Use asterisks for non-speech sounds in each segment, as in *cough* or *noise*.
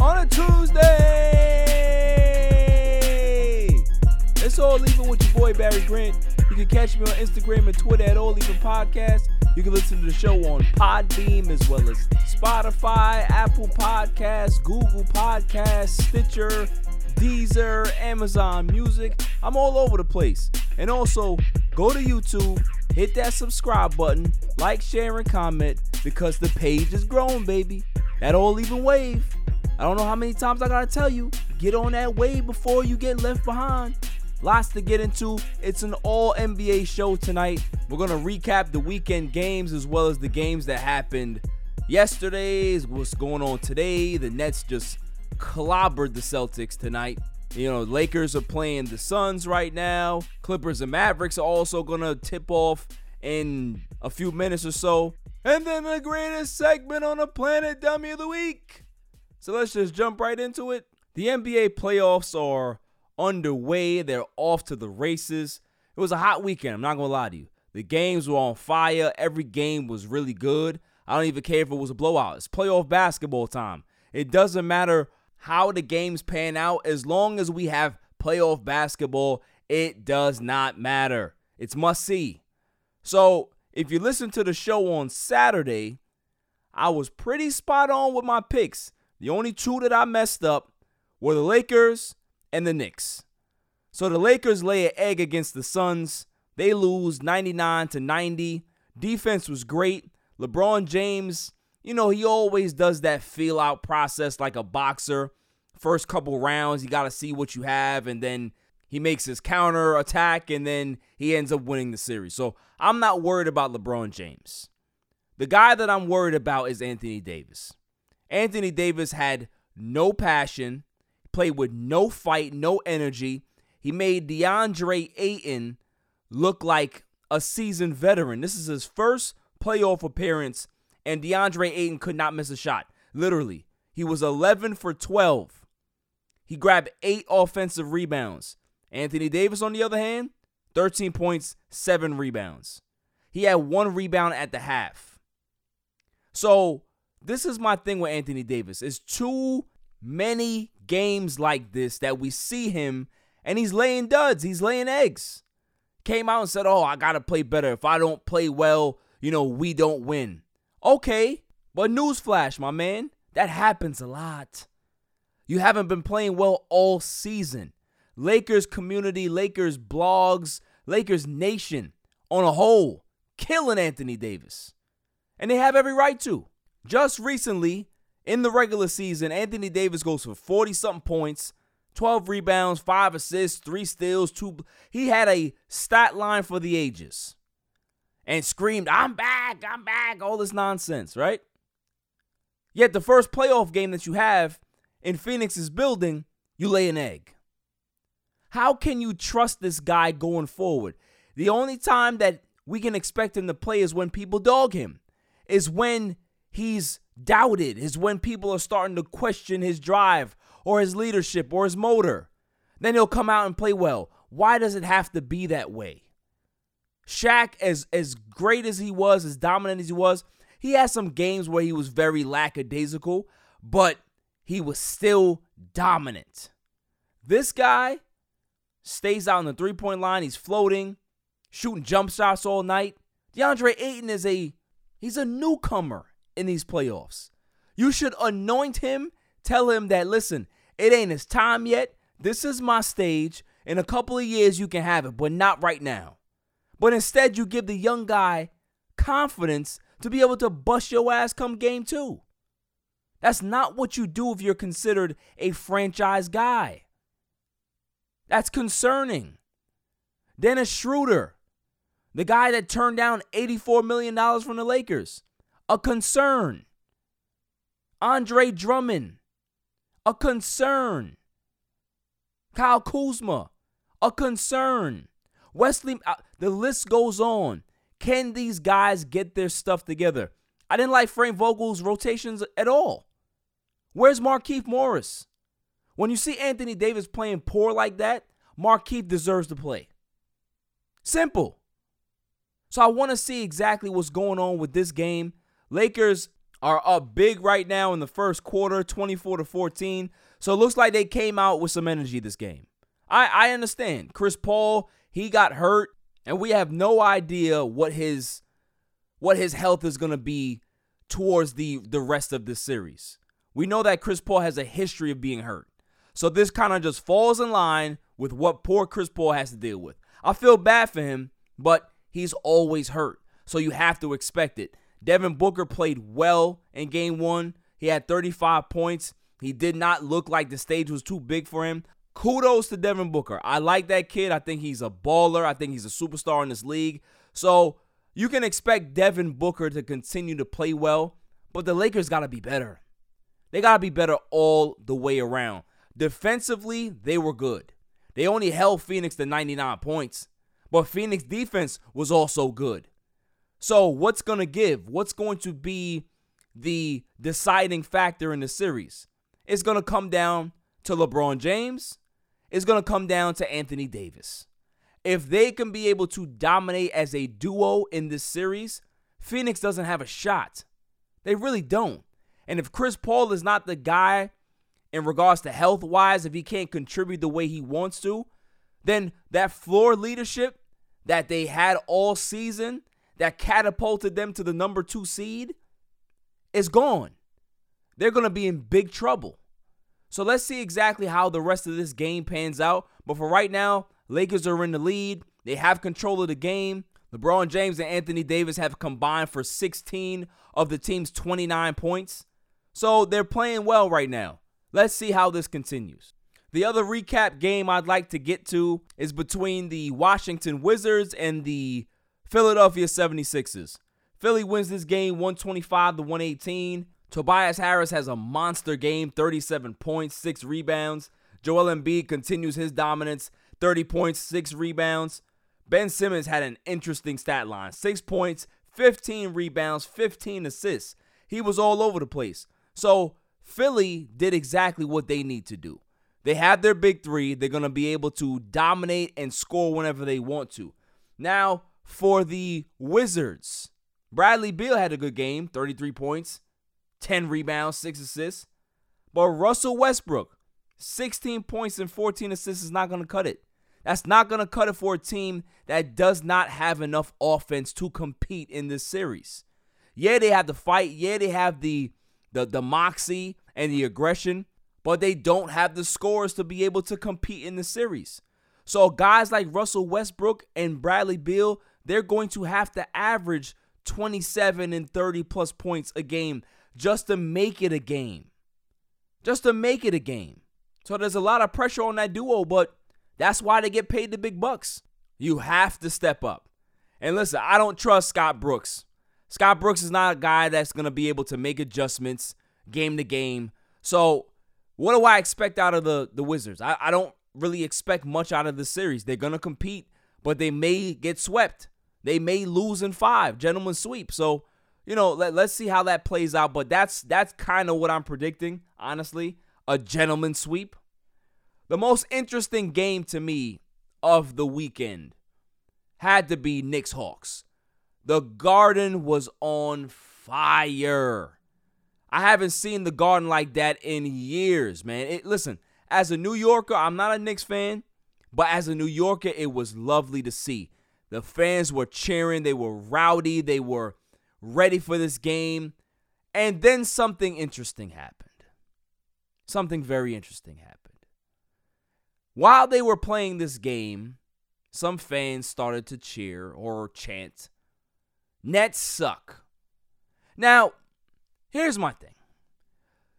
On a Tuesday. It's all even with your boy Barry Grant. You can catch me on Instagram and Twitter at All Even Podcast. You can listen to the show on Podbean as well as Spotify, Apple Podcasts, Google Podcasts, Stitcher, Deezer, Amazon Music. I'm all over the place. And also, go to YouTube, hit that subscribe button, like, share, and comment because the page is growing, baby. That all even wave. I don't know how many times I gotta tell you, get on that wave before you get left behind. Lots to get into. It's an all NBA show tonight. We're gonna recap the weekend games as well as the games that happened yesterday, what's going on today. The Nets just clobbered the Celtics tonight. You know, Lakers are playing the Suns right now. Clippers and Mavericks are also gonna tip off in a few minutes or so. And then the greatest segment on the planet, Dummy of the Week. So let's just jump right into it. The NBA playoffs are underway. They're off to the races. It was a hot weekend. I'm not going to lie to you. The games were on fire. Every game was really good. I don't even care if it was a blowout. It's playoff basketball time. It doesn't matter how the games pan out as long as we have playoff basketball. It does not matter. It's must see. So, if you listen to the show on Saturday, I was pretty spot on with my picks. The only two that I messed up were the Lakers and the Knicks. So the Lakers lay an egg against the Suns. They lose 99 to 90. Defense was great. LeBron James, you know, he always does that feel out process like a boxer. First couple rounds, you got to see what you have and then he makes his counter attack and then he ends up winning the series. So, I'm not worried about LeBron James. The guy that I'm worried about is Anthony Davis. Anthony Davis had no passion, played with no fight, no energy. He made DeAndre Ayton look like a seasoned veteran. This is his first playoff appearance, and DeAndre Ayton could not miss a shot. Literally, he was 11 for 12. He grabbed eight offensive rebounds. Anthony Davis, on the other hand, 13 points, seven rebounds. He had one rebound at the half. So this is my thing with Anthony Davis. It's too many games like this that we see him and he's laying duds. He's laying eggs. Came out and said, "Oh, I got to play better. If I don't play well, you know, we don't win." Okay, but newsflash, my man, that happens a lot. You haven't been playing well all season. Lakers community, Lakers blogs, Lakers nation on a whole killing Anthony Davis. And they have every right to. Just recently, in the regular season, Anthony Davis goes for 40 something points, 12 rebounds, 5 assists, 3 steals, 2 he had a stat line for the ages. And screamed, "I'm back, I'm back," all this nonsense, right? Yet the first playoff game that you have in Phoenix's building, you lay an egg. How can you trust this guy going forward? The only time that we can expect him to play is when people dog him, is when he's doubted, is when people are starting to question his drive or his leadership or his motor. Then he'll come out and play well. Why does it have to be that way? Shaq, as as great as he was, as dominant as he was, he had some games where he was very lackadaisical, but he was still dominant. This guy stays out on the three point line. He's floating, shooting jump shots all night. DeAndre Ayton is a he's a newcomer in these playoffs. You should anoint him, tell him that listen, it ain't his time yet. This is my stage. In a couple of years you can have it, but not right now. But instead you give the young guy confidence to be able to bust your ass come game 2. That's not what you do if you're considered a franchise guy. That's concerning. Dennis Schroeder, the guy that turned down $84 million from the Lakers, a concern. Andre Drummond, a concern. Kyle Kuzma, a concern. Wesley, uh, the list goes on. Can these guys get their stuff together? I didn't like Frank Vogel's rotations at all. Where's Markieff Morris? When you see Anthony Davis playing poor like that, Markieff deserves to play. Simple. So I want to see exactly what's going on with this game. Lakers are up big right now in the first quarter, 24 to 14. So it looks like they came out with some energy this game. I, I understand. Chris Paul, he got hurt, and we have no idea what his what his health is gonna be towards the the rest of this series. We know that Chris Paul has a history of being hurt. So this kind of just falls in line with what poor Chris Paul has to deal with. I feel bad for him, but he's always hurt. So you have to expect it. Devin Booker played well in game one. He had 35 points. He did not look like the stage was too big for him. Kudos to Devin Booker. I like that kid. I think he's a baller. I think he's a superstar in this league. So you can expect Devin Booker to continue to play well, but the Lakers got to be better. They got to be better all the way around. Defensively, they were good. They only held Phoenix to 99 points, but Phoenix defense was also good. So, what's going to give? What's going to be the deciding factor in the series? It's going to come down to LeBron James. It's going to come down to Anthony Davis. If they can be able to dominate as a duo in this series, Phoenix doesn't have a shot. They really don't. And if Chris Paul is not the guy in regards to health wise, if he can't contribute the way he wants to, then that floor leadership that they had all season that catapulted them to the number two seed is gone. They're going to be in big trouble. So let's see exactly how the rest of this game pans out. But for right now, Lakers are in the lead. They have control of the game. LeBron James and Anthony Davis have combined for 16 of the team's 29 points. So they're playing well right now. Let's see how this continues. The other recap game I'd like to get to is between the Washington Wizards and the Philadelphia 76ers. Philly wins this game 125 to 118. Tobias Harris has a monster game, 37 points, 6 rebounds. Joel Embiid continues his dominance, 30 points, 6 rebounds. Ben Simmons had an interesting stat line 6 points, 15 rebounds, 15 assists. He was all over the place. So, Philly did exactly what they need to do. They have their big three. They're going to be able to dominate and score whenever they want to. Now, for the Wizards, Bradley Beal had a good game 33 points, 10 rebounds, 6 assists. But Russell Westbrook, 16 points and 14 assists is not going to cut it. That's not going to cut it for a team that does not have enough offense to compete in this series. Yeah, they have the fight. Yeah, they have the the, the moxie and the aggression, but they don't have the scores to be able to compete in the series. So guys like Russell Westbrook and Bradley Beal, they're going to have to average 27 and 30 plus points a game just to make it a game. Just to make it a game. So there's a lot of pressure on that duo, but that's why they get paid the big bucks. You have to step up. And listen, I don't trust Scott Brooks. Scott Brooks is not a guy that's going to be able to make adjustments game to game. So, what do I expect out of the, the Wizards? I, I don't really expect much out of the series. They're going to compete, but they may get swept. They may lose in five, gentlemen sweep. So, you know, let, let's see how that plays out. But that's that's kind of what I'm predicting, honestly. A gentleman sweep. The most interesting game to me of the weekend had to be Knicks Hawks. The Garden was on fire. I haven't seen the Garden like that in years, man. It, listen, as a New Yorker, I'm not a Knicks fan, but as a New Yorker, it was lovely to see. The fans were cheering, they were rowdy, they were ready for this game. And then something interesting happened. Something very interesting happened. While they were playing this game, some fans started to cheer or chant, Nets suck. Now, here's my thing.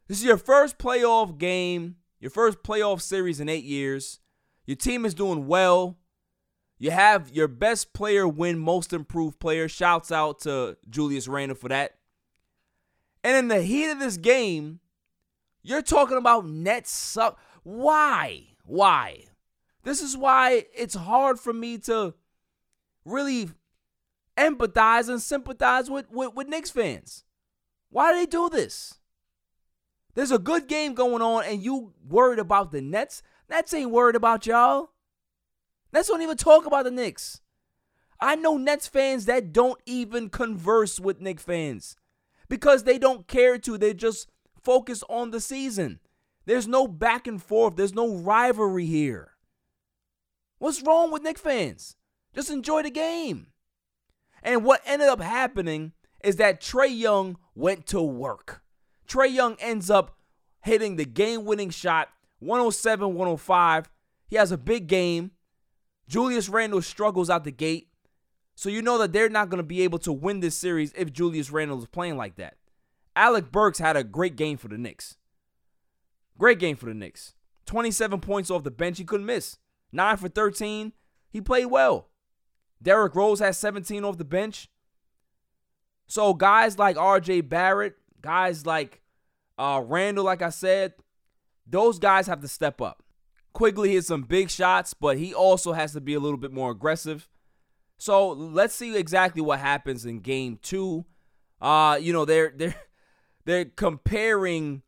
This is your first playoff game, your first playoff series in eight years. Your team is doing well. You have your best player win most improved player. Shouts out to Julius Randle for that. And in the heat of this game, you're talking about Nets suck. Why? Why? This is why it's hard for me to really empathize and sympathize with, with, with Knicks fans. Why do they do this? There's a good game going on, and you worried about the Nets? Nets ain't worried about y'all. Nets don't even talk about the Knicks. I know Nets fans that don't even converse with Knicks fans because they don't care to. They just focus on the season. There's no back and forth. There's no rivalry here. What's wrong with Knicks fans? Just enjoy the game. And what ended up happening is that Trae Young went to work. Trae Young ends up hitting the game winning shot 107 105. He has a big game. Julius Randle struggles out the gate. So you know that they're not going to be able to win this series if Julius Randle is playing like that. Alec Burks had a great game for the Knicks. Great game for the Knicks. 27 points off the bench. He couldn't miss. 9 for 13. He played well. Derrick Rose has 17 off the bench. So guys like RJ Barrett, guys like uh, Randle, like I said, those guys have to step up. Quickley hit some big shots, but he also has to be a little bit more aggressive. So let's see exactly what happens in game two. Uh, you know, they're they're *laughs* they're comparing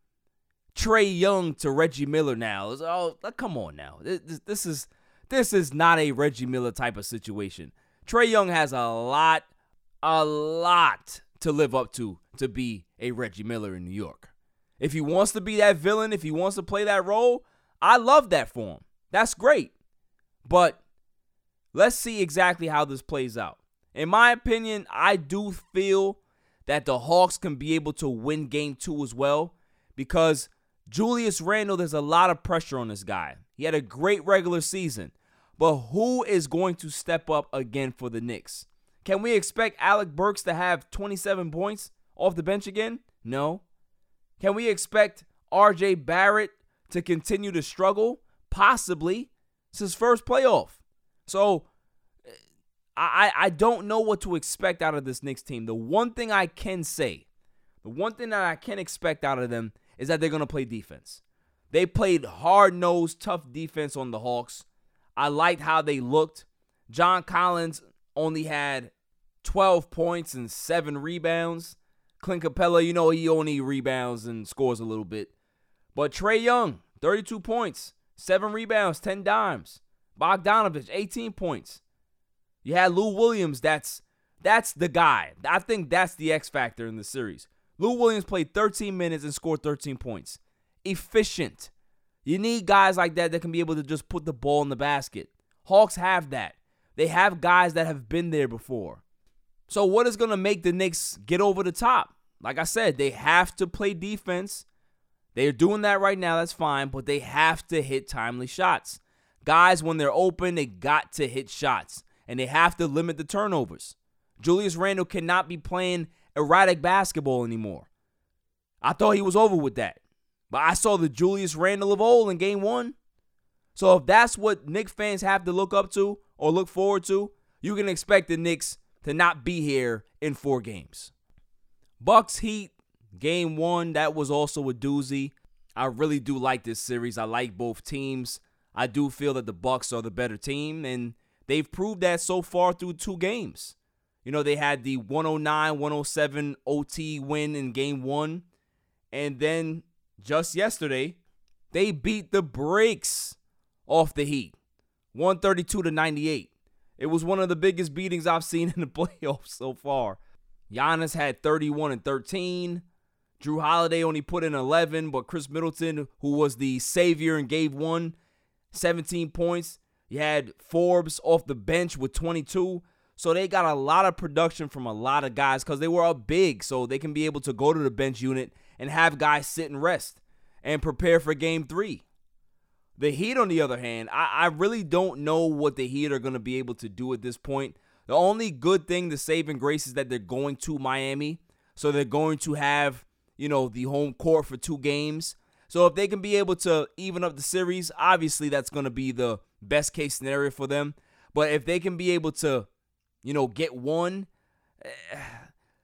Trae Young to Reggie Miller now. Oh, come on now. This, this is this is not a Reggie Miller type of situation. Trae Young has a lot, a lot to live up to to be a Reggie Miller in New York. If he wants to be that villain, if he wants to play that role, I love that for him. That's great. But let's see exactly how this plays out. In my opinion, I do feel that the Hawks can be able to win game two as well because Julius Randle, there's a lot of pressure on this guy. He had a great regular season. But who is going to step up again for the Knicks? Can we expect Alec Burks to have 27 points off the bench again? No. Can we expect RJ Barrett to continue to struggle? Possibly. His first playoff. So I, I don't know what to expect out of this Knicks team. The one thing I can say, the one thing that I can expect out of them is that they're going to play defense. They played hard nosed, tough defense on the Hawks. I liked how they looked. John Collins only had 12 points and seven rebounds. Clint Capela, you know, he only rebounds and scores a little bit. But Trae Young, 32 points, seven rebounds, 10 dimes. Bogdanovic, 18 points. You had Lou Williams, that's that's the guy. I think that's the X factor in the series. Lou Williams played 13 minutes and scored 13 points. Efficient. You need guys like that that can be able to just put the ball in the basket. Hawks have that. They have guys that have been there before. So, what is going to make the Knicks get over the top? Like I said, they have to play defense. They're doing that right now. That's fine. But they have to hit timely shots. Guys, when they're open, they got to hit shots. And they have to limit the turnovers. Julius Randle cannot be playing erratic basketball anymore. I thought he was over with that. But I saw the Julius Randle of old in game one. So if that's what Knicks fans have to look up to or look forward to, you can expect the Knicks to not be here in four games. Bucks Heat, game one, that was also a doozy. I really do like this series. I like both teams. I do feel that the Bucks are the better team, and they've proved that so far through two games. You know, they had the 109 107 OT win in game one. And then just yesterday, they beat the brakes off the Heat 132 to 98. It was one of the biggest beatings I've seen *laughs* in the playoffs so far. Giannis had 31 and 13. Jrue Holiday only put in 11, but Khris Middleton, who was the savior and gave one, 17 points. You had Forbes off the bench with 22. So they got a lot of production from a lot of guys because they were up big. So they can be able to go to the bench unit and have guys sit and rest and prepare for game three. The Heat, on the other hand, I, I really don't know what the Heat are going to be able to do at this point. The only good thing, the saving grace, is that they're going to Miami. So they're going to have, you know, the home court for two games. So if they can be able to even up the series, obviously that's going to be the best case scenario for them. But if they can be able to you know, get one,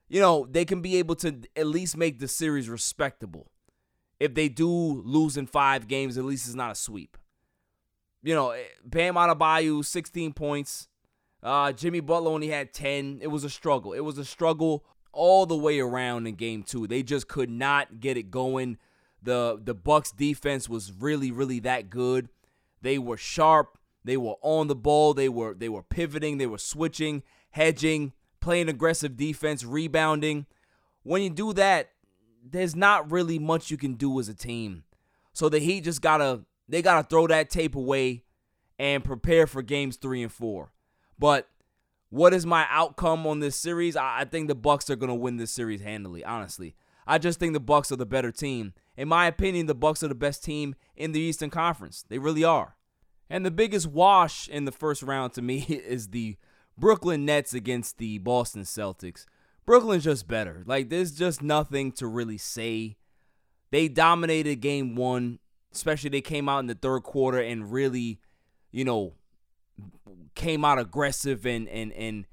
you know, they can be able to at least make the series respectable. If they do lose in five games, at least it's not a sweep. You know, eh, Bam Adebayo, 16 points. Uh, Jimmy Butler only had 10. It was a struggle. It was a struggle all the way around in game two. They just could not get it going. The the Bucks defense was really, really that good. They were sharp. They were on the ball. They were they were pivoting. They were switching, hedging, playing aggressive defense, rebounding. When you do that, there's not really much you can do as a team. So the Heat just gotta they gotta throw that tape away and prepare for games three and four. But what is my outcome on this series? I, I think the Bucks are gonna win this series handily. Honestly, I just think the Bucks are the better team. In my opinion, the Bucks are the best team in the Eastern Conference. They really are. And the biggest wash in the first round to me *laughs* is the Brooklyn Nets against the Boston Celtics. Brooklyn's just better. Like, there's just nothing to really say. They dominated game one, especially they came out in the third quarter and really, you know, came out aggressive and and and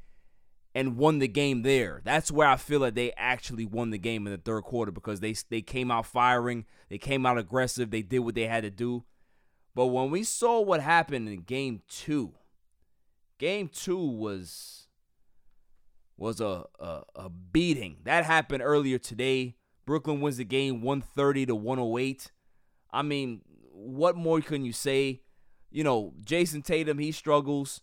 and won the game there. That's where I feel that they actually won the game in the third quarter because they they came out firing, they came out aggressive, they did what they had to do. But when we saw what happened in game two, game two was was a, a, a beating. That happened earlier today. Brooklyn wins the game 130 to 108. I mean, what more can you say? You know, Jayson Tatum, he struggles.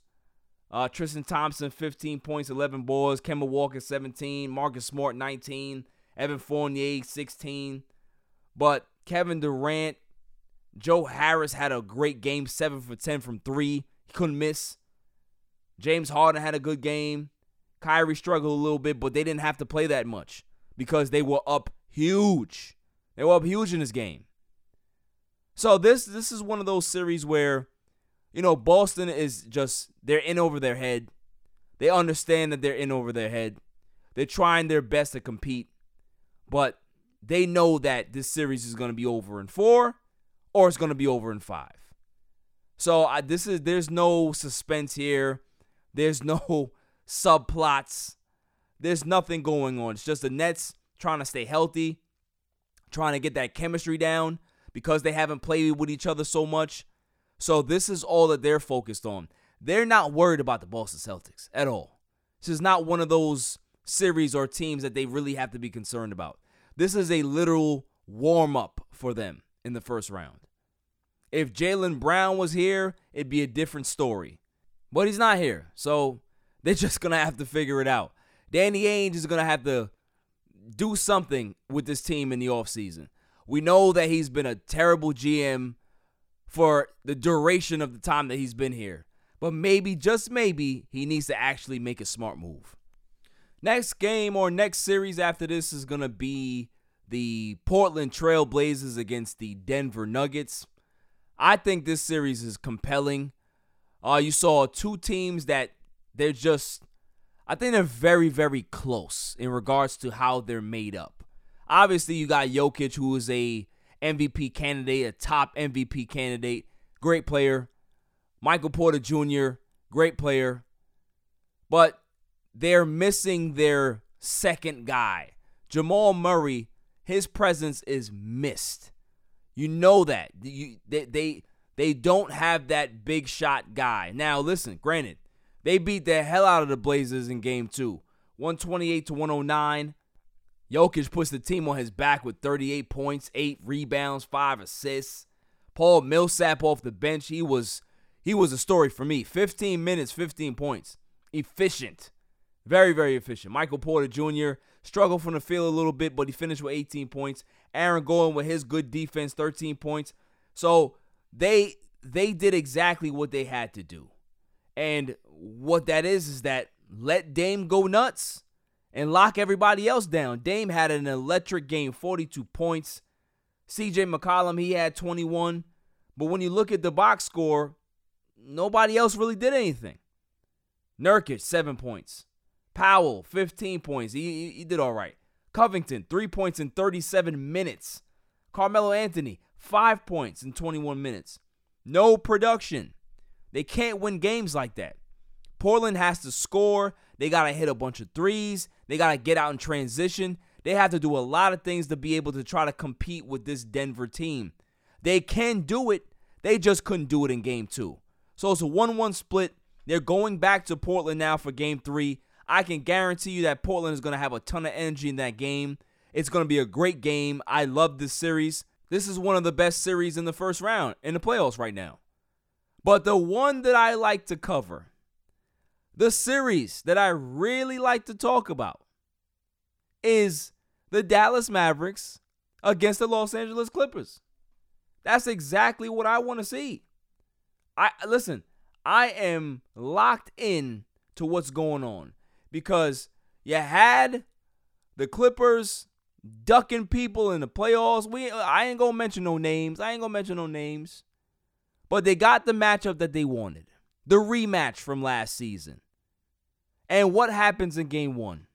Uh, Tristan Thompson, 15 points, 11 boards. Kemba Walker, 17. Marcus Smart, 19. Evan Fournier, 16. But Kevin Durant, Joe Harris had a great game, 7 for 10 from 3. He couldn't miss. James Harden had a good game. Kyrie struggled a little bit, but they didn't have to play that much because they were up huge. They were up huge in this game. So this this is one of those series where, you know, Boston is just they're in over their head. They understand that they're in over their head. They're trying their best to compete, but they know that this series is going to be over in four or it's going to be over in five. So I, this is there's no suspense here. There's *laughs* no subplots. There's nothing going on. It's just the Nets trying to stay healthy, trying to get that chemistry down because they haven't played with each other so much. So this is all that they're focused on. They're not worried about the Boston Celtics at all. This is not one of those series or teams that they really have to be concerned about. This is a literal warm up for them in the first round. If Jaylen Brown was here, it'd be a different story. But he's not here. So *laughs* they're just going to have to figure it out. Danny Ainge is going to have to do something with this team in the offseason. We know that he's been a terrible GM for the duration of the time that he's been here. But maybe, just maybe, he needs to actually make a smart move. Next game or next series after this is going to be the Portland Trail Blazers against the Denver Nuggets. I think this series is compelling. Uh, you saw two teams that they're just, I think they're very, very close in regards to how they're made up. Obviously, you got Jokic, who is a MVP candidate, a top MVP candidate, great player. Michael Porter Jr., great player. But they're missing their second guy. Jamal Murray, his presence is missed. You know that. You, they, they they don't have that big shot guy. Now, listen, granted, they beat the hell out of the Blazers in game two. 128 to 109. Jokic puts the team on his back with 38 points, 8 rebounds, 5 assists. Paul Millsap off the bench, he was he was a story for me. 15 minutes, 15 points. Efficient. Very, very efficient. Michael Porter Jr. struggled from the field a little bit, but he finished with 18 points. Aaron Gordon with his good defense, 13 points. So they they did exactly what they had to do. And what that is is that let Dame go nuts and lock everybody else down. Dame had an electric game, 42 points. CJ McCollum, he had 21. But when you look at the box score, nobody else really did anything. Nurkic, seven points. Powell, 15 points. He, he, he did all right. Covington, three points in 37 minutes. Carmelo Anthony, five points in 21 minutes. No production. They can't win games like that. Portland has to score. They got to hit a bunch of threes. They got to get out in transition. They have to do a lot of things to be able to try to compete with this Denver team. They can do it. They just couldn't do it in game two. So it's a 1 1 split. They're going back to Portland now for game three. I can guarantee you that Portland is going to have a ton of energy in that game. It's going to be a great game. I love this series. This is one of the best series in the first round in the playoffs right now. But the one that I like to cover, the series that I really like to talk about, is the Dallas Mavericks against the Los Angeles Clippers. That's exactly what I want to see. I listen, I am locked in to what's going on because you had the Clippers ducking people in the playoffs. We I ain't gonna mention no names. I ain't gonna mention no names. But they got the matchup that they wanted. The rematch from last season. And what happens in game one?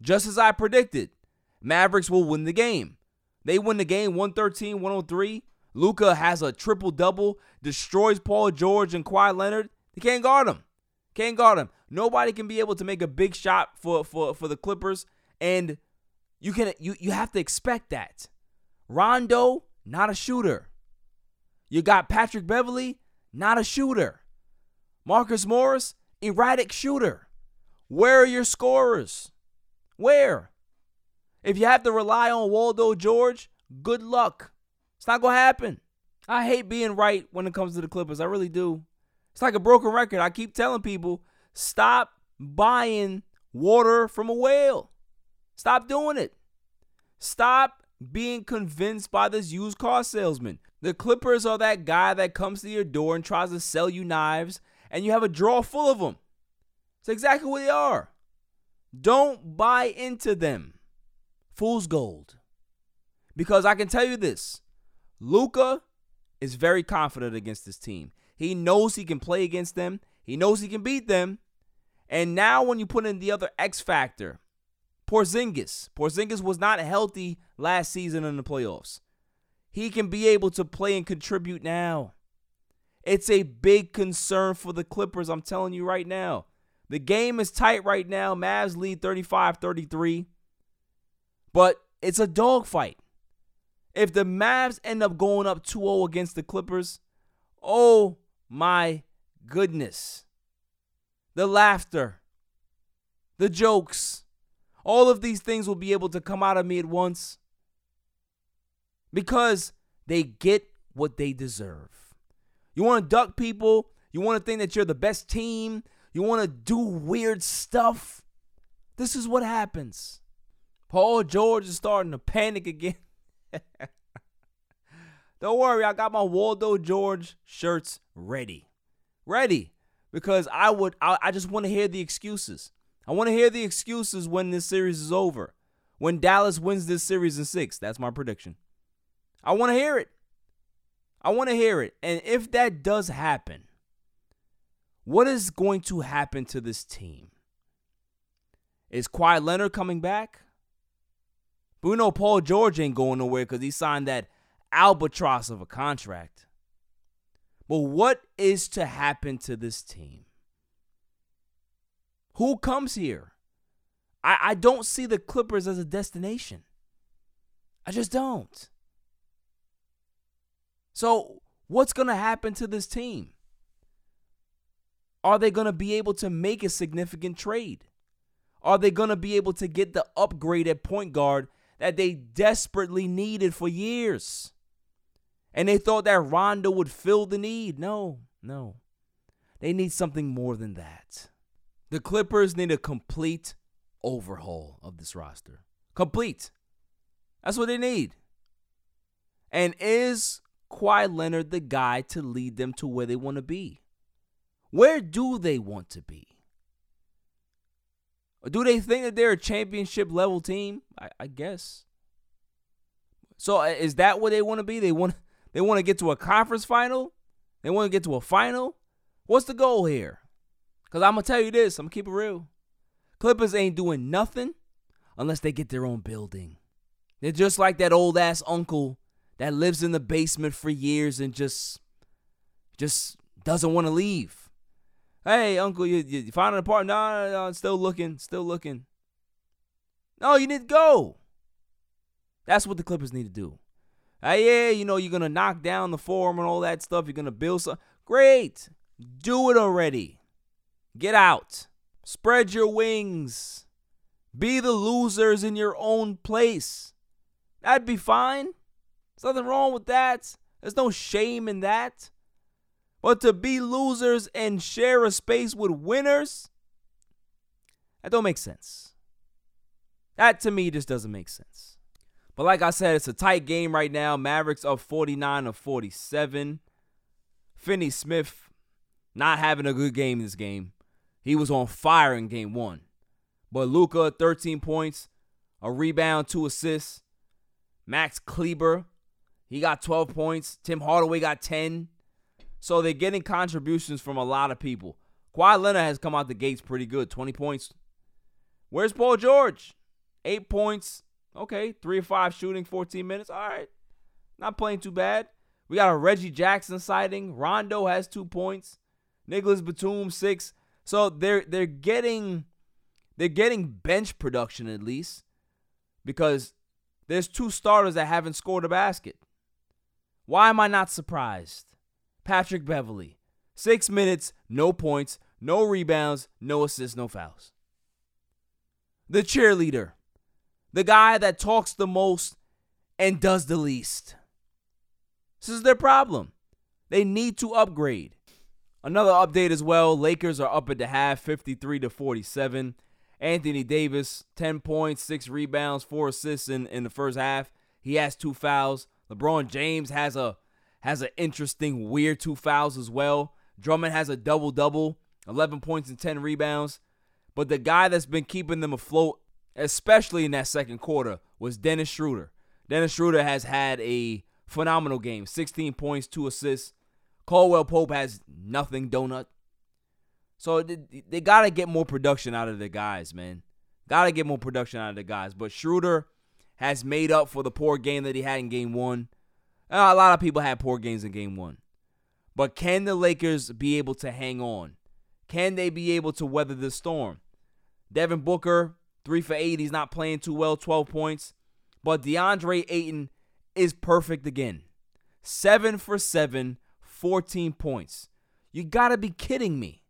Just as I predicted, Mavericks will win the game. They win the game 113 103. Luka has a triple double, destroys Paul George and Kawhi Leonard. They can't guard him. Can't guard him. Nobody can be able to make a big shot for for for the Clippers, and you can you you have to expect that. Rondo, not a shooter. You got Patrick Beverley not a shooter. Marcus Morris, erratic shooter. Where are your scorers? Where? If you have to rely on Waldo George, good luck. It's not going to happen. I hate being right when it comes to the Clippers. I really do. It's like a broken record. I keep telling people stop buying water from a whale. Stop doing it. Stop being convinced by this used car salesman. The Clippers are that guy that comes to your door and tries to sell you knives, and you have a drawer full of them. It's exactly what they are. Don't buy into them. Fool's gold. Because I can tell you this Luka is very confident against this team. He knows he can play against them, he knows he can beat them. And now, when you put in the other X factor, Porzingis, Porzingis was not healthy last season in the playoffs. He can be able to play and contribute now. It's a big concern for the Clippers, I'm telling you right now. The game is tight right now. Mavs lead 35 33. But it's a dogfight. If the Mavs end up going up 2 0 against the Clippers, oh my goodness. The laughter, the jokes, all of these things will be able to come out of me at once because they get what they deserve. You want to duck people, you want to think that you're the best team, you want to do weird stuff. This is what happens. Paul George is starting to panic again. *laughs* Don't worry, I got my Waldo George shirts ready. Ready. Because I would I, I just want to hear the excuses. I want to hear the excuses when this series is over. When Dallas wins this series in 6. That's my prediction. I want to hear it. I want to hear it. And if that does happen, what is going to happen to this team? Is Kawhi Leonard coming back? But we know Paul George ain't going nowhere because he signed that albatross of a contract. But what is to happen to this team? Who comes here? I, I don't see the Clippers as a destination. I just don't. So, what's going to happen to this team? Are they going to be able to make a significant trade? Are they going to be able to get the upgrade at point guard that they desperately needed for years? And they thought that Rondo would fill the need. No, no. They need something more than that. The Clippers need a complete overhaul of this roster. Complete. That's what they need. And is Kawhi Leonard the guy to lead them to where they want to be? Where do they want to be? Or do they think that they're a championship level team? I, I guess. So uh, is that what they want to be? They want they want to get to a conference final? They want to get to a final? What's the goal here? Cause I'm gonna tell you this, I'm gonna keep it real. Clippers ain't doing nothing unless they get their own building. They're just like that old ass uncle that lives in the basement for years and just just doesn't want to leave. Hey, uncle, you, you found an apartment? No, no, no, still looking, still looking. No, you need to go. That's what the Clippers need to do. Hey, yeah, you know, you're going to knock down the forum and all that stuff. You're going to build some. Great. Do it already. Get out. Spread your wings. Be the losers in your own place. That'd be fine. There's nothing wrong with that. There's no shame in that. But to be losers and share a space with winners, that don't make sense. That to me just doesn't make sense. But like I said, it's a tight game right now. Mavericks up 49 of 47. Finney Smith not having a good game this game. He was on fire in game one. But Luka, 13 points, a rebound, two assists. Max Kleiber, he got 12 points. Tim Hardaway got 10. So they're getting contributions from a lot of people. Kawhi Leonard has come out the gates pretty good, 20 points. Where's Paul George? Eight points. Okay, three or five shooting, 14 minutes. All right, not playing too bad. We got a Reggie Jackson sighting. Rondo has two points. Nicholas Batum six. So they're they're getting they're getting bench production at least because there's two starters that haven't scored a basket. Why am I not surprised? Patrick Beverley. Six minutes, no points, no rebounds, no assists, no fouls. The cheerleader. The guy that talks the most and does the least. This is their problem. They need to upgrade. Another update as well. Lakers are up at the half, 53 to 47. Anthony Davis, 10 points, 6 rebounds, 4 assists in, in the first half. He has two fouls. LeBron James has a has an interesting, weird two fouls as well. Drummond has a double double, 11 points and 10 rebounds. But the guy that's been keeping them afloat, especially in that second quarter, was Dennis Schroeder. Dennis Schroeder has had a phenomenal game 16 points, 2 assists. Caldwell Pope has nothing, donut. So they, they got to get more production out of the guys, man. Got to get more production out of the guys. But Schroeder has made up for the poor game that he had in game one. Uh, a lot of people had poor games in game one. But can the Lakers be able to hang on? Can they be able to weather the storm? Devin Booker, three for eight. He's not playing too well, 12 points. But DeAndre Ayton is perfect again. Seven for seven, 14 points. You gotta be kidding me.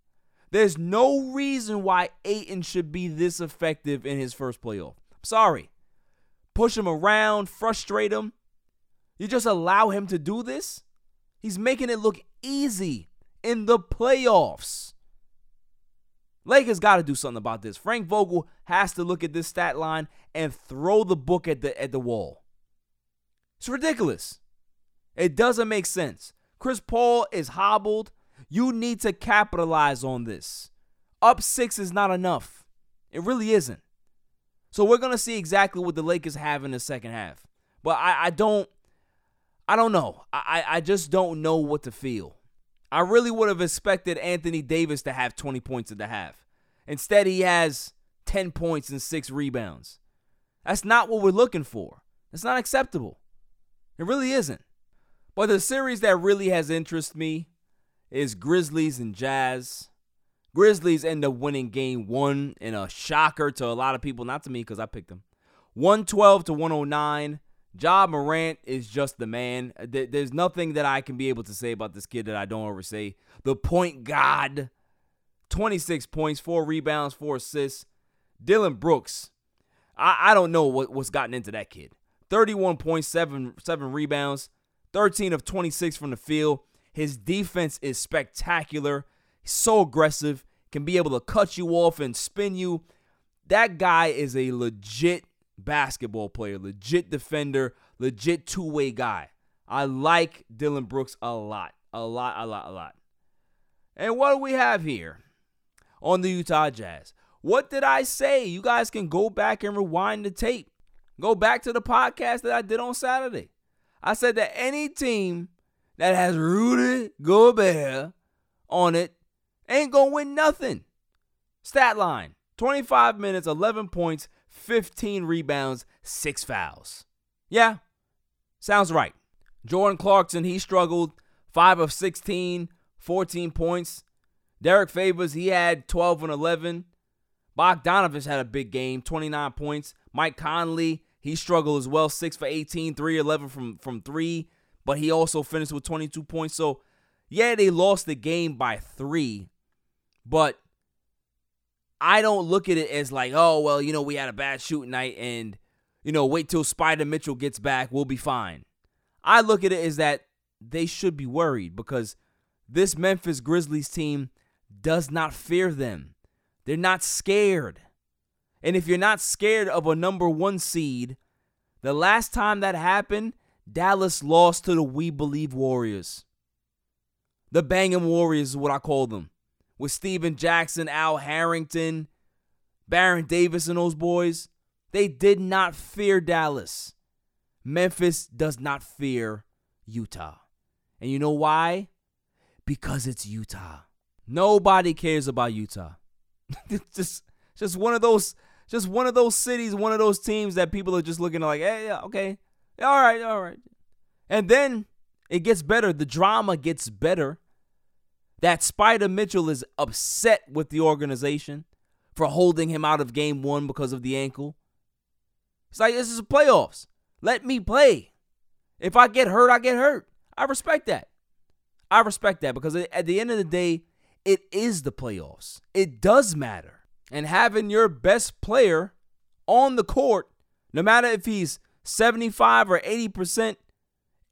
There's no reason why Ayton should be this effective in his first playoff. Sorry. Push him around, frustrate him. You just allow him to do this? He's making it look easy in the playoffs. Lakers got to do something about this. Frank Vogel has to look at this stat line and throw the book at the at the wall. It's ridiculous. It doesn't make sense. Chris Paul is hobbled. You need to capitalize on this. Up 6 is not enough. It really isn't. So we're going to see exactly what the Lakers have in the second half. But I, I don't I don't know. I, I just don't know what to feel. I really would have expected Anthony Davis to have 20 points at the half. Instead, he has 10 points and six rebounds. That's not what we're looking for. It's not acceptable. It really isn't. But the series that really has interest me is Grizzlies and Jazz. Grizzlies end up winning game one in a shocker to a lot of people, not to me because I picked them. 112 to 109. Ja Morant is just the man. There's nothing that I can be able to say about this kid that I don't ever say. The point god, 26 points, four rebounds, four assists. Dillon Brooks, I, I don't know what, what's gotten into that kid. 31 points, seven, seven rebounds, 13 of 26 from the field. His defense is spectacular. He's so aggressive, can be able to cut you off and spin you. That guy is a legit basketball player, legit defender, legit two way guy. I like Dillon Brooks a lot, a lot, a lot, a lot. And what do we have here on the Utah Jazz? What did I say? You guys can go back and rewind the tape. Go back to the podcast that I did on Saturday. I said that any team that has Rudy Gobert on it ain't going to win nothing. Stat line 25 minutes, 11 points, 15 rebounds, 6 fouls. Yeah, sounds right. Jordan Clarkson, he struggled 5 of 16, 14 points. Derrick Favors, he had 12 and 11. Bogdanovic had a big game, 29 points. Mike Conley, he struggled as well, 6 for 18, 3 11 from, from 3, but he also finished with 22 points. So, yeah, they lost the game by 3, but I don't look at it as like, oh, well, you know, we had a bad shooting night and, you know, wait till Spida Mitchell gets back, we'll be fine. I look at it as that they should be worried because this Memphis Grizzlies team does not fear them. They're not scared. And if you're not scared of a number one seed, the last time that happened, Dallas lost to the We Believe Warriors. The Banging Warriors is what I call them. With Stephen Jackson, Al Harrington, Baron Davis, and those boys. They did not fear Dallas. Memphis does not fear Utah. And you know why? Because it's Utah. Nobody cares about Utah. *laughs* just just one of those just one of those cities, one of those teams that people are just looking like, hey, yeah, okay. All right, all right. And then it gets better. The drama gets better. That Spida Mitchell is upset with the organization for holding him out of game one because of the ankle. It's like, this is playoffs. Let me play. If I get hurt, I get hurt. I respect that. I respect that because at the end of the day, it is the playoffs. It does matter. And having your best player on the court, no matter if he's 75 or 80%,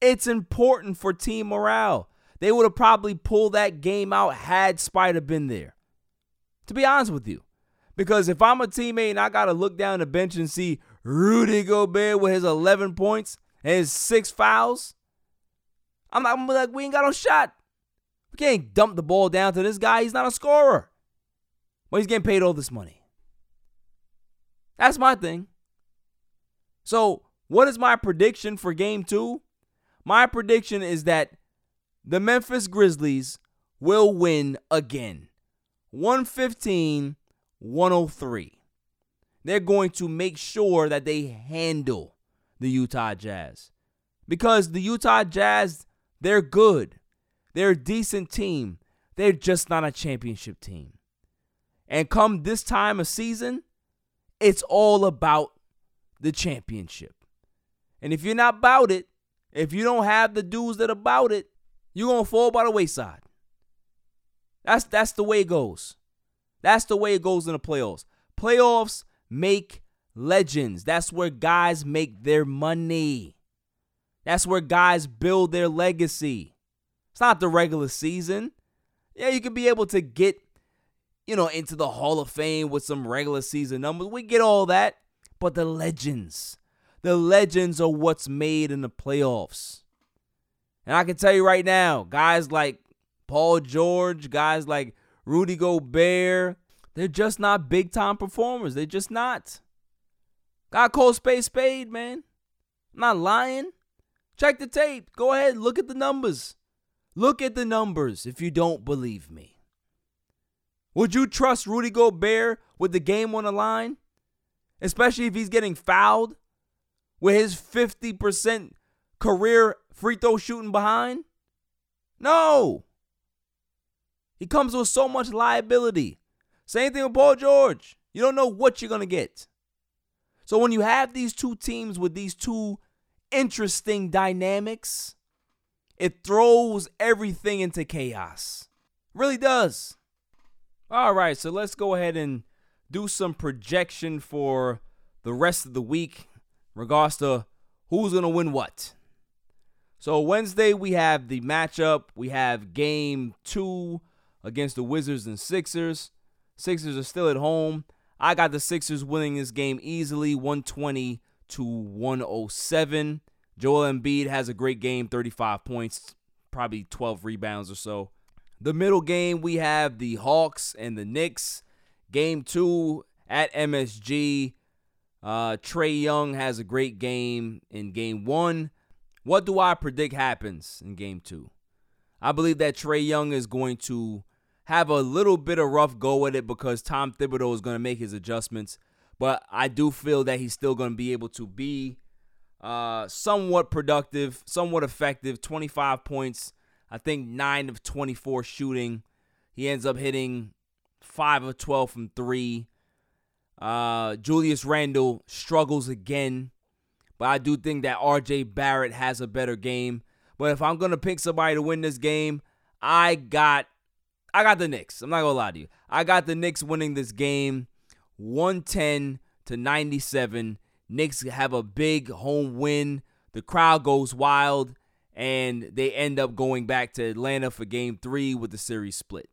it's important for team morale. They would have probably pulled that game out had Spida been there. To be honest with you. Because if I'm a teammate and I got to look down the bench and see Rudy Gobert with his 11 points and his six fouls, I'm, like, I'm like, we ain't got no shot. We can't dump the ball down to this guy. He's not a scorer. But he's getting paid all this money. That's my thing. So, what is my prediction for game two? My prediction is that the Memphis Grizzlies will win again 115 103. They're going to make sure that they handle the Utah Jazz because the Utah Jazz, they're good. They're a decent team. They're just not a championship team. And come this time of season, it's all about the championship. And if you're not about it, if you don't have the dudes that are about it, you're gonna fall by the wayside. That's that's the way it goes. That's the way it goes in the playoffs. Playoffs make legends. That's where guys make their money. That's where guys build their legacy. It's not the regular season. Yeah, you can be able to get you know, into the Hall of Fame with some regular season numbers. We get all that. But the legends, the legends are what's made in the playoffs. And I can tell you right now, guys like Paul George, guys like Rudy Gobert, they're just not big time performers. They're just not. Got call spade spade, man. I'm not lying. Check the tape. Go ahead, look at the numbers. Look at the numbers if you don't believe me. Would you trust Rudy Gobert with the game on the line? Especially if he's getting fouled with his 50% career free throw shooting behind? No. He comes with so much liability. Same thing with Paul George. You don't know what you're going to get. So when you have these two teams with these two interesting dynamics, it throws everything into chaos. Really does. All right, so let's go ahead and do some projection for the rest of the week regards to who's going to win what. So Wednesday we have the matchup. We have game 2 against the Wizards and Sixers. Sixers are still at home. I got the Sixers winning this game easily, 120 to 107. Joel Embiid has a great game, 35 points, probably 12 rebounds or so. The middle game, we have the Hawks and the Knicks. Game two at MSG. Uh, Trae Young has a great game in game one. What do I predict happens in game two? I believe that Trae Young is going to have a little bit of rough go at it because Tom Thibodeau is going to make his adjustments. But I do feel that he's still going to be able to be uh, somewhat productive, somewhat effective. 25 points, I think 9 of 24 shooting. He ends up hitting 5 of 12 from 3. Uh, Julius Randle struggles again, but I do think that RJ Barrett has a better game. But if I'm gonna pick somebody to win this game, I got I got the Knicks. I'm not gonna lie to you. I got the Knicks winning this game 110 to 97. Knicks have a big home win. The crowd goes wild, and they end up going back to Atlanta for game three with the series split.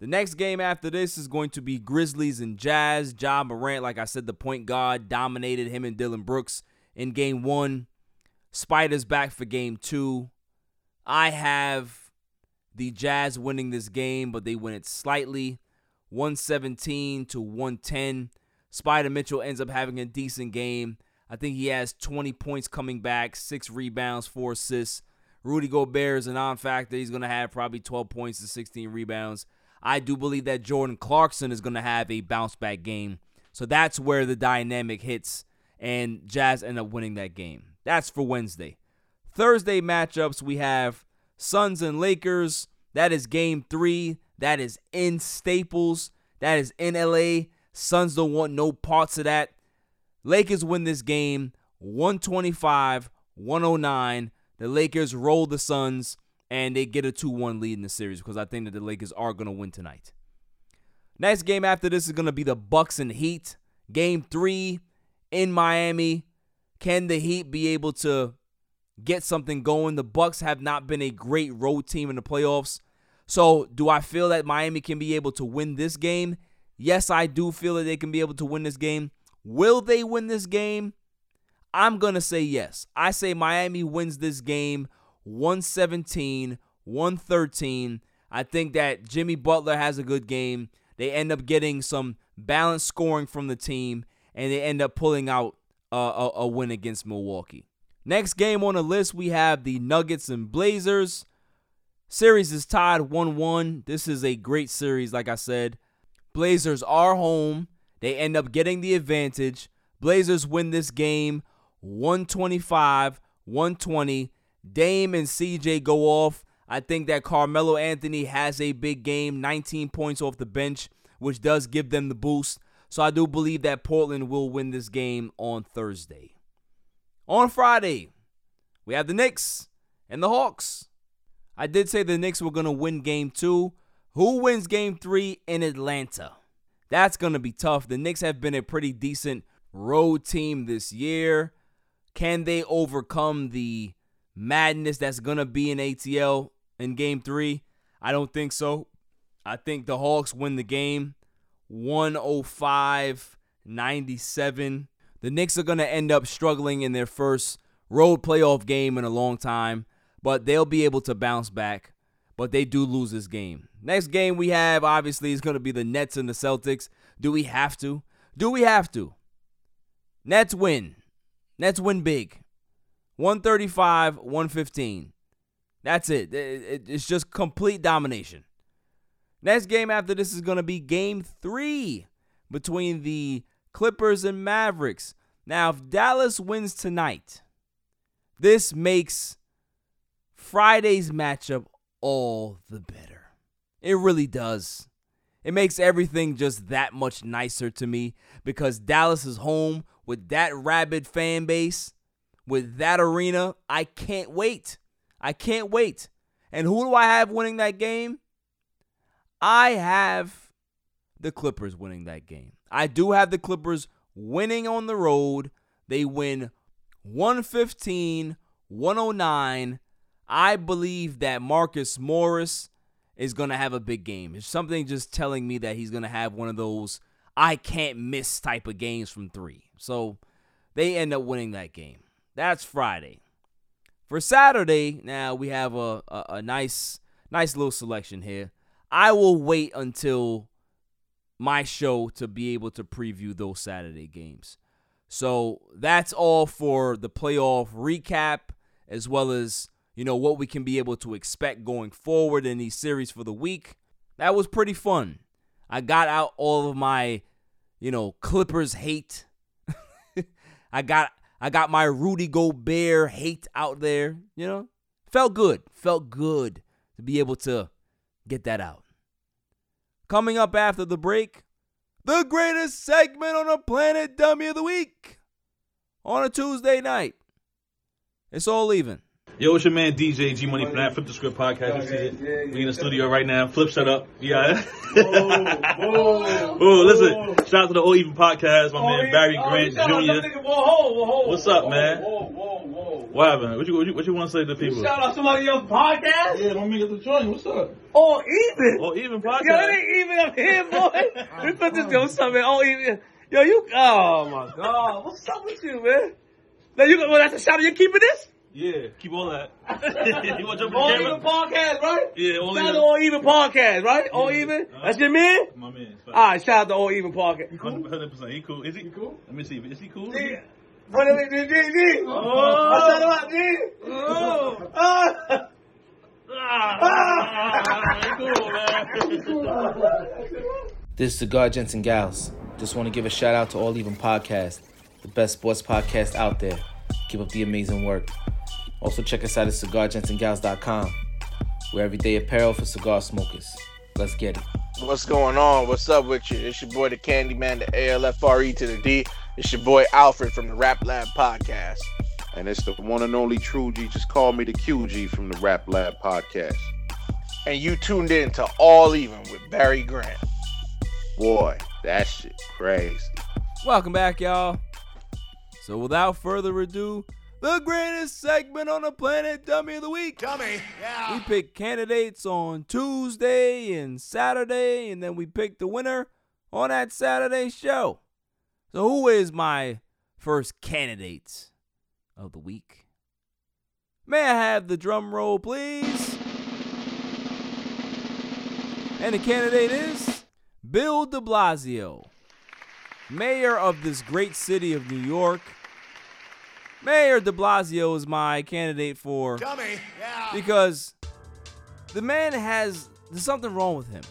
The next game after this is going to be Grizzlies and Jazz. Ja Morant, like I said, the point guard, dominated him and Dillon Brooks in game one. Spida's back for game two. I have the Jazz winning this game, but they win it slightly 117 to 110. Spida Mitchell ends up having a decent game. I think he has 20 points coming back, six rebounds, four assists. Rudy Gobert is a non factor. He's going to have probably 12 points and 16 rebounds. I do believe that Jordan Clarkson is going to have a bounce back game. So that's where the dynamic hits, and Jazz end up winning that game. That's for Wednesday. Thursday matchups, we have Suns and Lakers. That is game three. That is in Staples. That is in LA. Suns don't want no parts of that. Lakers win this game 125 109. The Lakers roll the Suns and they get a 2-1 lead in the series because I think that the Lakers are going to win tonight. Next game after this is going to be the Bucks and Heat. Game 3 in Miami. Can the Heat be able to get something going? The Bucks have not been a great road team in the playoffs. So, do I feel that Miami can be able to win this game? Yes, I do feel that they can be able to win this game. Will they win this game? I'm going to say yes. I say Miami wins this game 117, 113. I think that Jimmy Butler has a good game. They end up getting some balanced scoring from the team, and they end up pulling out a, a, a win against Milwaukee. Next game on the list, we have the Nuggets and Blazers. Series is tied 1 1. This is a great series, like I said. Blazers are home. They end up getting the advantage. Blazers win this game 125 120. Dame and CJ go off. I think that Carmelo Anthony has a big game, 19 points off the bench, which does give them the boost. So I do believe that Portland will win this game on Thursday. On Friday, we have the Knicks and the Hawks. I did say the Knicks were going to win game two. Who wins game three in Atlanta? That's going to be tough. The Knicks have been a pretty decent road team this year. Can they overcome the madness that's going to be in ATL in game three? I don't think so. I think the Hawks win the game 105 97. The Knicks are going to end up struggling in their first road playoff game in a long time, but they'll be able to bounce back. But they do lose this game. Next game we have, obviously, is going to be the Nets and the Celtics. Do we have to? Do we have to? Nets win. Nets win big. 135, 115. That's it. It's just complete domination. Next game after this is going to be game three between the Clippers and Mavericks. Now, if Dallas wins tonight, this makes Friday's matchup all the better. It really does. It makes everything just that much nicer to me because Dallas is home with that rabid fan base with that arena. I can't wait. I can't wait. And who do I have winning that game? I have the Clippers winning that game. I do have the Clippers winning on the road. They win 115, 109. I believe that Marcus Morris is going to have a big game. It's something just telling me that he's going to have one of those I can't miss type of games from three. So they end up winning that game. That's Friday. For Saturday, now we have a, a, a nice nice little selection here. I will wait until my show to be able to preview those Saturday games. So that's all for the playoff recap, as well as you know what we can be able to expect going forward in these series for the week. That was pretty fun. I got out all of my, you know, Clippers hate. *laughs* I got I got my Rudy Gobert hate out there. You know, felt good. Felt good to be able to get that out. Coming up after the break, the greatest segment on the planet, Dummy of the Week, on a Tuesday night. It's all even. Yo, it's your man DJ G Money from that Flip the Script podcast. You see it? We in the studio right now. Flip, shut up. Yeah. *laughs* oh, listen. Shout out to the All Even podcast. My man Barry oh, Grant Jr. Whoa, whoa, whoa! What's up, man? What happened? What you what you, what you want to say to the people? Shout out to somebody else's podcast. Yeah, my nigga the joint. What's up? All even. All Even podcast. Yo, it ain't even up here, boy. *laughs* we put this yo, what's up, man? All even. Yo, you. Oh my god, what's up with you, man? Now you. Well, that's a shout out. You keeping this? Yeah, keep all that. *laughs* you want to jump All in the even camera? podcast, right? Yeah, all Shout out even. to All even podcast, right? All even. That's your man. My man. All right, shout out to All even podcast. Hundred percent. He cool. Is he cool? Let me see. Is he cool? Yeah. What is it, G, G, G? Oh. I said about G. Oh. Ah. Ah, cool, man. This is Cigar Gents and Gals. Just want to give a shout out to All Even Podcast, the best sports podcast out there. Keep up the amazing work. Also check us out at cigargentsandgals.com. We're everyday apparel for cigar smokers. Let's get it. What's going on? What's up with you? It's your boy, the Candyman, the ALFRE E to the D. It's your boy Alfred from the Rap Lab Podcast. And it's the one and only True G. Just call me the QG from the Rap Lab podcast. And you tuned in to All Even with Barry Grant. Boy, that shit crazy. Welcome back, y'all. So without further ado, the greatest segment on the planet, Dummy of the Week. Dummy, yeah. We pick candidates on Tuesday and Saturday, and then we pick the winner on that Saturday show. So who is my first candidate of the week? May I have the drum roll, please? And the candidate is Bill de Blasio, mayor of this great city of New York. Mayor de Blasio is my candidate for Dummy, yeah. because the man has there's something wrong with him.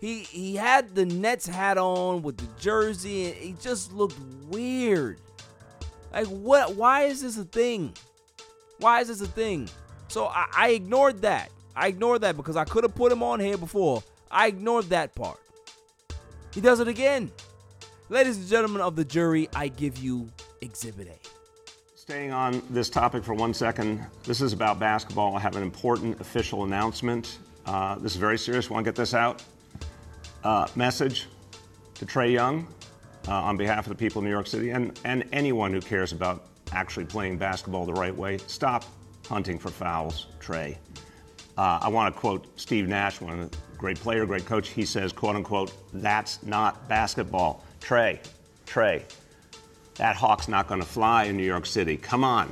He he had the Nets hat on with the jersey and he just looked weird. Like what why is this a thing? Why is this a thing? So I, I ignored that. I ignored that because I could have put him on here before. I ignored that part. He does it again. Ladies and gentlemen of the jury, I give you Exhibit A. Staying on this topic for one second, this is about basketball. I have an important official announcement. Uh, this is very serious. Want to get this out? Uh, message to Trae Young uh, on behalf of the people of New York City and, and anyone who cares about actually playing basketball the right way. Stop hunting for fouls, Trae. Uh, I want to quote Steve Nash, one of the great player, great coach. He says, quote unquote, that's not basketball. Trae, Trae, that hawk's not going to fly in New York City. Come on.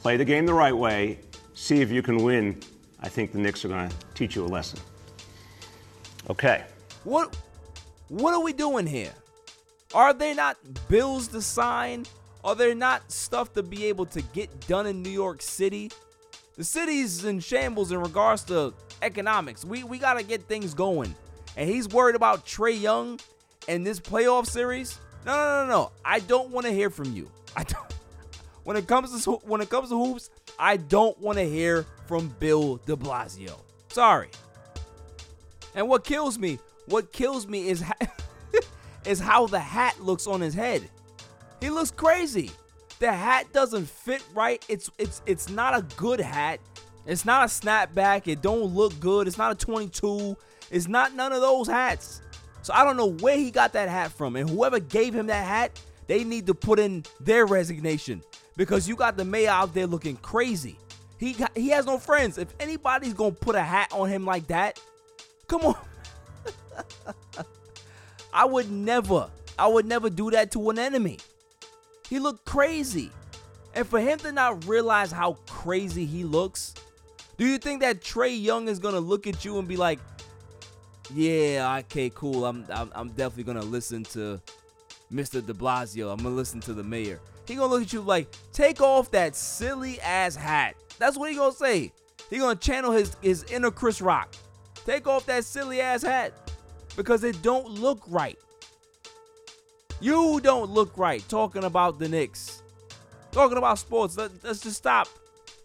Play the game the right way. See if you can win. I think the Knicks are going to teach you a lesson. Okay. What what are we doing here? Are they not bills to sign? Are there not stuff to be able to get done in New York City? The city's in shambles in regards to economics. We we gotta get things going. And he's worried about Trae Young and this playoff series. No, no, no, no. I don't want to hear from you. I don't. *laughs* When it comes to when it comes to hoops, I don't want to hear from Bill De Blasio. Sorry. And what kills me, what kills me is ha- *laughs* is how the hat looks on his head. He looks crazy. The hat doesn't fit right. It's it's it's not a good hat. It's not a snapback. It don't look good. It's not a 22. It's not none of those hats. So I don't know where he got that hat from. And whoever gave him that hat, they need to put in their resignation because you got the mayor out there looking crazy. He got, he has no friends. If anybody's gonna put a hat on him like that, come on. *laughs* I would never, I would never do that to an enemy. He looked crazy. And for him to not realize how crazy he looks, do you think that Trae Young is gonna look at you and be like, yeah, okay, cool. I'm I'm, I'm definitely gonna listen to Mr. De Blasio. I'm gonna listen to the mayor. He gonna look at you like, take off that silly ass hat. That's what he gonna say. He gonna channel his his inner Chris Rock. Take off that silly ass hat because it don't look right. You don't look right talking about the Knicks. Talking about sports. Let, us just stop.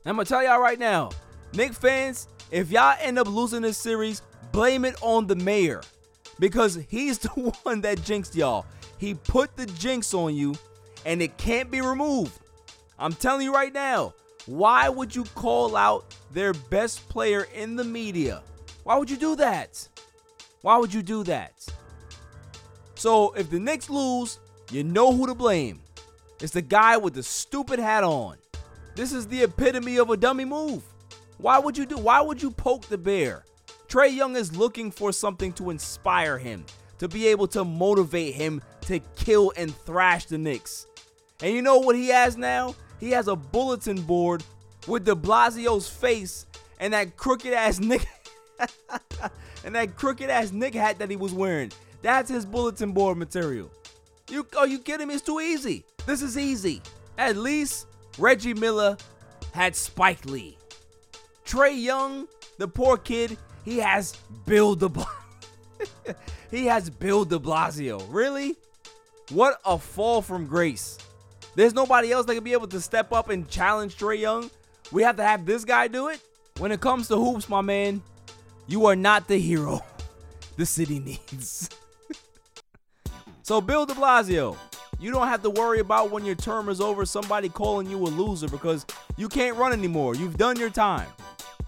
I'm gonna tell y'all right now, Knicks fans, if y'all end up losing this series, blame it on the mayor because he's *laughs* the one that jinxed y'all. He put the jinx on you and it can't be removed. I'm telling you right now, why would you call out their best player in the media? Why would you do that? Why would you do that? So if the Knicks lose, you know who to blame. It's the guy with the stupid hat on. This is the epitome of a dummy move. Why would you do? Why would you poke the bear? Trae Young is looking for something to inspire him, to be able to motivate him to kill and thrash the Knicks. And you know what he has now? He has a bulletin board with De Blasio's face and that crooked ass Knick *laughs* and that crooked ass Knick hat that he was wearing. That's his bulletin board material. You are you kidding me? It's too easy. This is easy. At least Reggie Miller had Spike Lee. Trae Young, the poor kid, he has Bill De Blasio. *laughs* he has Bill De Blasio. Really? What a fall from grace. There's nobody else that can be able to step up and challenge Trae Young. We have to have this guy do it. When it comes to hoops, my man, you are not the hero *laughs* the city needs. *laughs* so, Bill de Blasio, you don't have to worry about when your term is over somebody calling you a loser because you can't run anymore. You've done your time.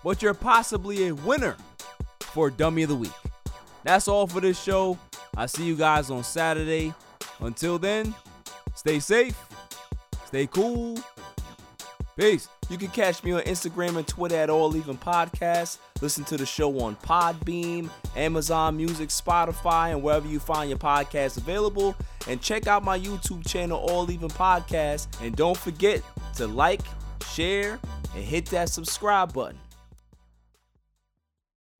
But you're possibly a winner for Dummy of the Week. That's all for this show. I see you guys on Saturday. Until then, stay safe Stay cool. Peace. You can catch me on Instagram and Twitter at All Even Podcast. Listen to the show on Podbean, Amazon Music, Spotify, and wherever you find your podcast available. And check out my YouTube channel, All Even Podcast. And don't forget to like, share, and hit that subscribe button.